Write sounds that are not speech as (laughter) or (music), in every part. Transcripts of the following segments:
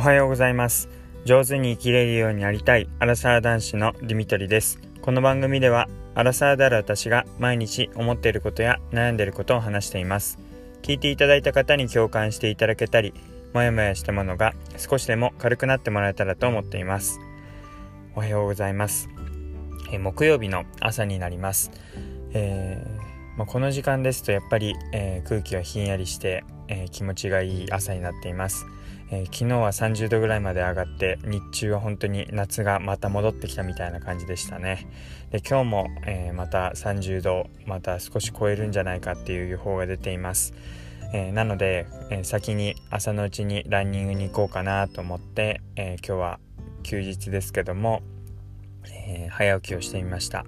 おはようございます。上手に生きれるようになりたいアラサー男子のディミトリです。この番組ではアラサーである私が毎日思っていることや悩んでいることを話しています。聞いていただいた方に共感していただけたりもやもやしたものが少しでも軽くなってもらえたらと思っています。おはようございます。え木曜日の朝になります、えー、まあ、この時間ですとやっぱり、えー、空気はひんやりして、えー、気持ちがいい朝になっています。えー、昨日は30度ぐらいまで上がって日中は本当に夏がまた戻ってきたみたいな感じでしたね。で今日も、えー、また30度また少し超えるんじゃないかっていう予報が出ています、えー、なので、え先に朝のうちにランニングに行こうかなと思って、え今日は休日ですけども、え早起きをしてみました。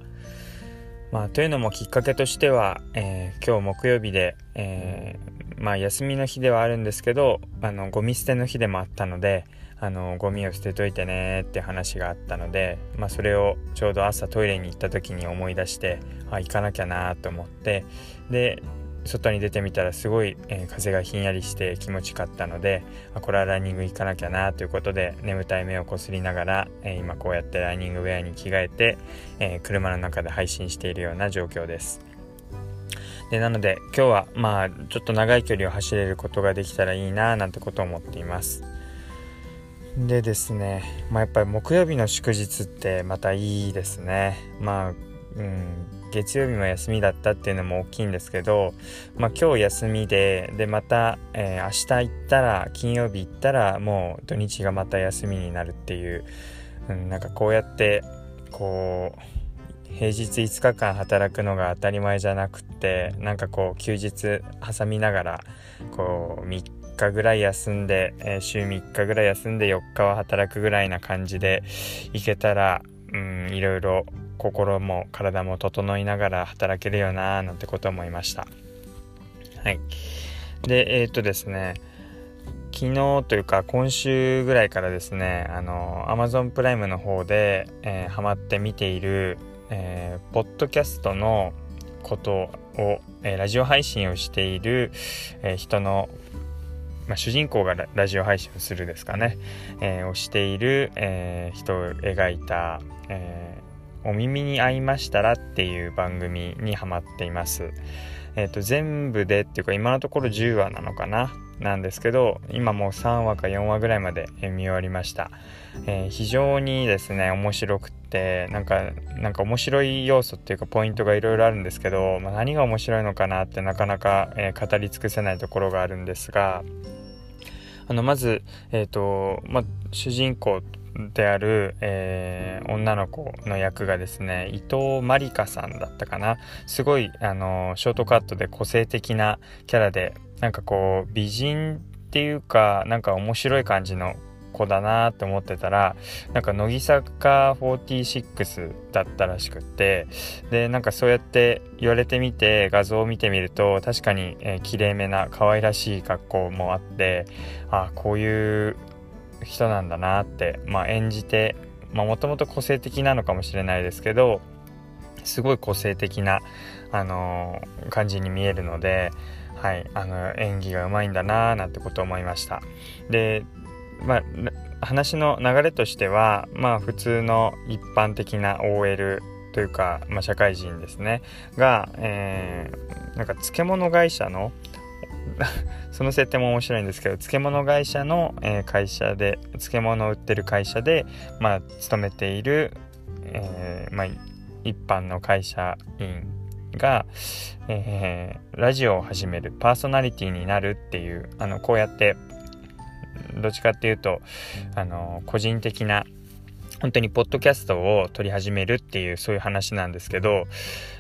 まあ、というのもきっかけとしては、え今日木曜日で、えまあ休みの日ではあるんですけどあのゴミ捨ての日でもあったのであのゴミを捨てといてねって話があったので、まあ、それをちょうど朝トイレに行った時に思い出してあ行かなきゃなと思ってで外に出てみたらすごい、えー、風がひんやりして気持ちよかったのであこれはランニング行かなきゃなということで眠たい目をこすりながら、えー、今こうやってランニングウェアに着替えて、えー、車の中で配信しているような状況です。でなので今日はまあちょっと長い距離を走れることができたらいいななんてことを思っていますでですねまあやっぱり木曜日の祝日ってまたいいですねまあうん月曜日も休みだったっていうのも大きいんですけど、まあ、今日休みででまた、えー、明日行ったら金曜日行ったらもう土日がまた休みになるっていう、うん、なんかこうやってこう平日5日間働くのが当たり前じゃなくってなんかこう休日挟みながらこう3日ぐらい休んで、えー、週3日ぐらい休んで4日は働くぐらいな感じでいけたらうんいろいろ心も体も整いながら働けるよななんてこと思いました。はい。でえー、っとですね昨日というか今週ぐらいからですねあの Amazon プライムの方で、えー、ハマって見ているえー、ポッドキャストのことを、えー、ラジオ配信をしている、えー、人の、まあ、主人公がラジオ配信をするですかね、えをしている、え人を描いた、えお耳に合いましたらっていう番組にハマっています。えっ、と、全部でっていうか今のところ10話なのかな？なんですけど今もう3話か4話ぐらいまで見終わりました、えー、非常にですね面白くってなんかなんか面白い要素っていうかポイントがいろいろあるんですけど、まあ、何が面白いのかなってなかなか、えー、語り尽くせないところがあるんですがあのまず、えーとまあ、主人公である、えー、女の子の役がですね伊藤まりかさんだったかな。すごいあのショートカットで個性的なキャラでなんかこう美人っていうかなんか面白い感じの子だなって思ってたらなんか乃木坂46だったらしくってでなんかそうやって言われてみて画像を見てみると確かに、えー、綺麗めな可愛らしい格好もあってあこういう人なんだなって、まあ、演じてもともと個性的なのかもしれないですけどすごい個性的な、あのー、感じに見えるのではい、あの演技がうまいんだなーなんてことを思いました。でまあ話の流れとしてはまあ普通の一般的な OL というか、まあ、社会人ですね。が、えー、なんか漬物会社の (laughs) その設定も面白いんですけど漬物会社の、会社で漬物を売ってる会社で、まあ、勤めている、えーまあ、一般の会社員が、えー、ラジオを始めるパーソナリティになるっていうあのこうやってどっちかっていうとあの個人的な本当にポッドキャストを撮り始めるっていうそういう話なんですけど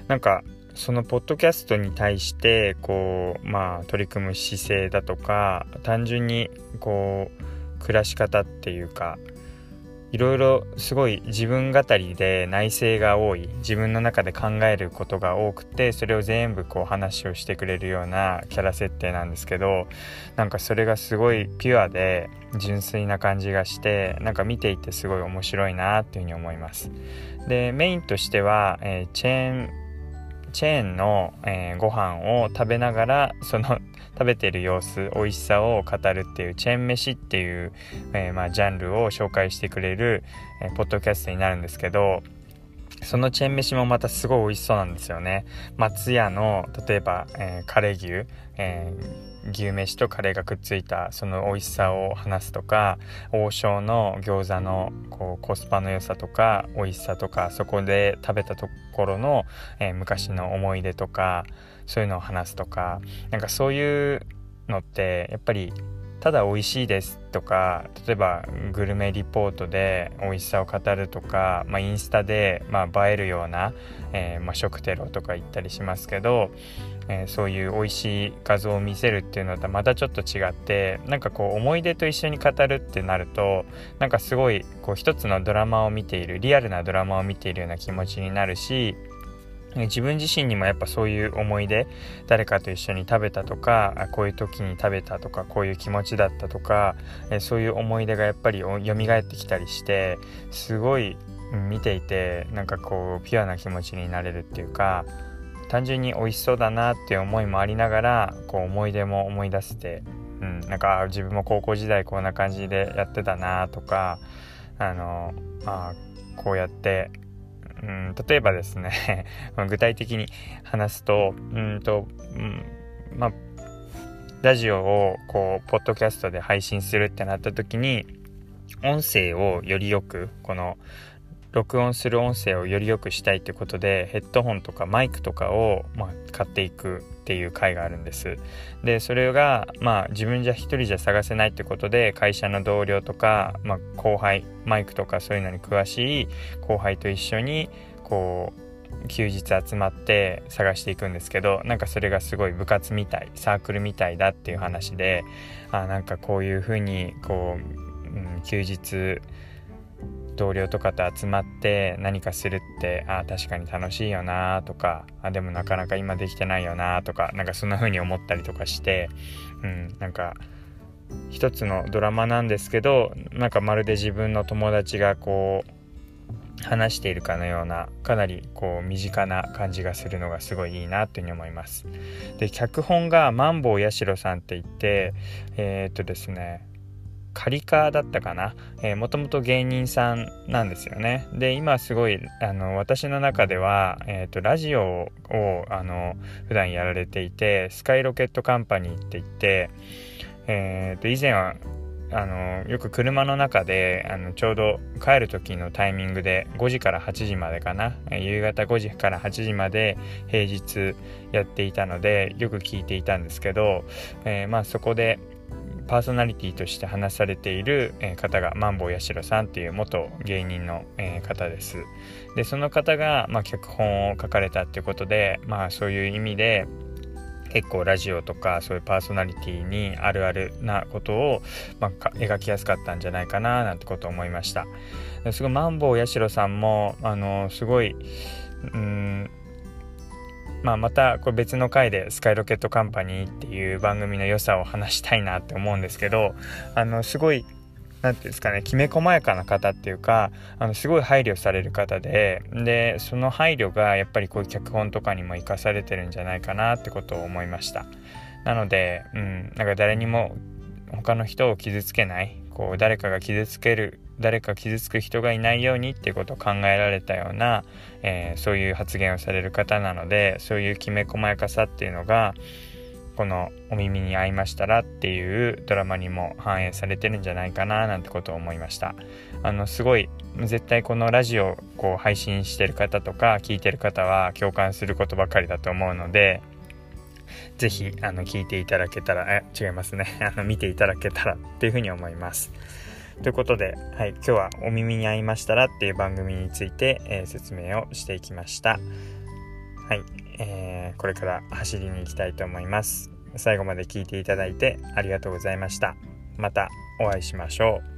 なんかそのポッドキャストに対してこうまあ取り組む姿勢だとか単純にこう暮らし方っていうかいろいろすごい自分語りで内省が多い自分の中で考えることが多くてそれを全部こう話をしてくれるようなキャラ設定なんですけどなんかそれがすごいピュアで純粋な感じがしてなんか見ていてすごい面白いなっていうふうに思います。でメインとしては、えー、チェーンチェーンの、えー、ご飯を食べながらその (laughs) 食べてる様子美味しさを語るっていうチェーン飯っていう、えー、まあ、ジャンルを紹介してくれる、えー、ポッドキャストになるんですけどそのチェーン飯もまたすごい美味しそうなんですよね。松屋の例えば、えー、カレー牛、えー、牛飯とカレーがくっついたその美味しさを話すとか王将の餃子のこうコスパの良さとか美味しさとかそこで食べたところの、えー、昔の思い出とかそういうのを話すとかなんかそういうのってやっぱりただ美味しいですとか例えばグルメリポートで美味しさを語るとか、まあ、インスタで、まあ、映えるような、えー、まあ、食テロとか言ったりしますけど、えー、そういう美味しい画像を見せるっていうのとはまたちょっと違ってなんかこう思い出と一緒に語るってなるとなんかすごいこう一つのドラマを見ているリアルなドラマを見ているような気持ちになるし自分自身にもやっぱそういう思い出誰かと一緒に食べたとかこういう時に食べたとかこういう気持ちだったとかそういう思い出がやっぱり蘇ってきたりしてすごい見ていてなんかこうピュアな気持ちになれるっていうか単純に美味しそうだなっていう思いもありながらこう思い出も思い出して、うん、なんか自分も高校時代こんな感じでやってたなとかあのあこうやってうん、例えばですね (laughs) 具体的に話すとうんと、うん、まあラジオをこうポッドキャストで配信するってなった時に音声をよりよくこの録音する音声をより良くしたいということでヘッドホンとかマイクとかを、まあ、買っていくっていう回があるんです。でそれがまあ自分じゃ一人じゃ探せないってことで会社の同僚とか、まあ、後輩マイクとかそういうのに詳しい後輩と一緒にこう休日集まって探していくんですけどなんかそれがすごい部活みたいサークルみたいだっていう話であなんかこういうふうにこう、うん、休日同僚とかと集まって何かするってああ確かに楽しいよなとかあでもなかなか今できてないよなとかなんかそんな風に思ったりとかしてうんなんか一つのドラマなんですけどなんかまるで自分の友達がこう話しているかのようなかなりこう身近な感じがするのがすごいいいなというふうに思います。で脚本がマンボウヤシロさんって言ってえー、っとですねカリカだったかな、えー、もともと芸人さんなんですよね。で今すごいあの私の中では、えーと、ラジオをあの普段やられていてスカイロケットカンパニーって言って、えーと、以前はあのよく車の中であのちょうど帰る時のタイミングで5時から8時までかな？夕方5時から8時まで平日やっていたのでよく聞いていたんですけど、えー、まあそこでパーソナリティとして話されている、方がマンボウヤシロさんっていう元芸人の、方です。でその方が、まあ、脚本を書かれたっていうことで、まあ、そういう意味で結構ラジオとかそういうパーソナリティにあるあるなことを、まあ、描きやすかったんじゃないかななんてことを思いました。すごいマンボウヤシロさんもあのすごいうんまあ、またこれ別の回で「スカイロケットカンパニー」っていう番組の良さを話したいなって思うんですけどあのすごい何て言うんですかねきめ細やかな方っていうかあのすごい配慮される方ででその配慮がやっぱりこういう脚本とかにも生かされてるんじゃないかなってことを思いました。なので、うん、なんか誰にも他の人を傷つけないこう誰かが傷つける誰か傷つく人がいないようにっていうことを考えられたような、えー、そういう発言をされる方なのでそういうきめ細やかさっていうのがこの「お耳に合いましたら」っていうドラマにも反映されてるんじゃないかななんてことを思いました。あのすごい絶対このラジオこう配信してる方とか聞いてる方は共感することばかりだと思うのでぜひあの聞いていただけたらえ違いますね。(laughs) あの見ていただけたらっていうふうに思います。ということで、はい、今日はお耳に合いましたらっていう番組について、えー、説明をしていきました。はい、えー、これから走りに行きたいと思います。最後まで聞いていただいてありがとうございました。またお会いしましょう。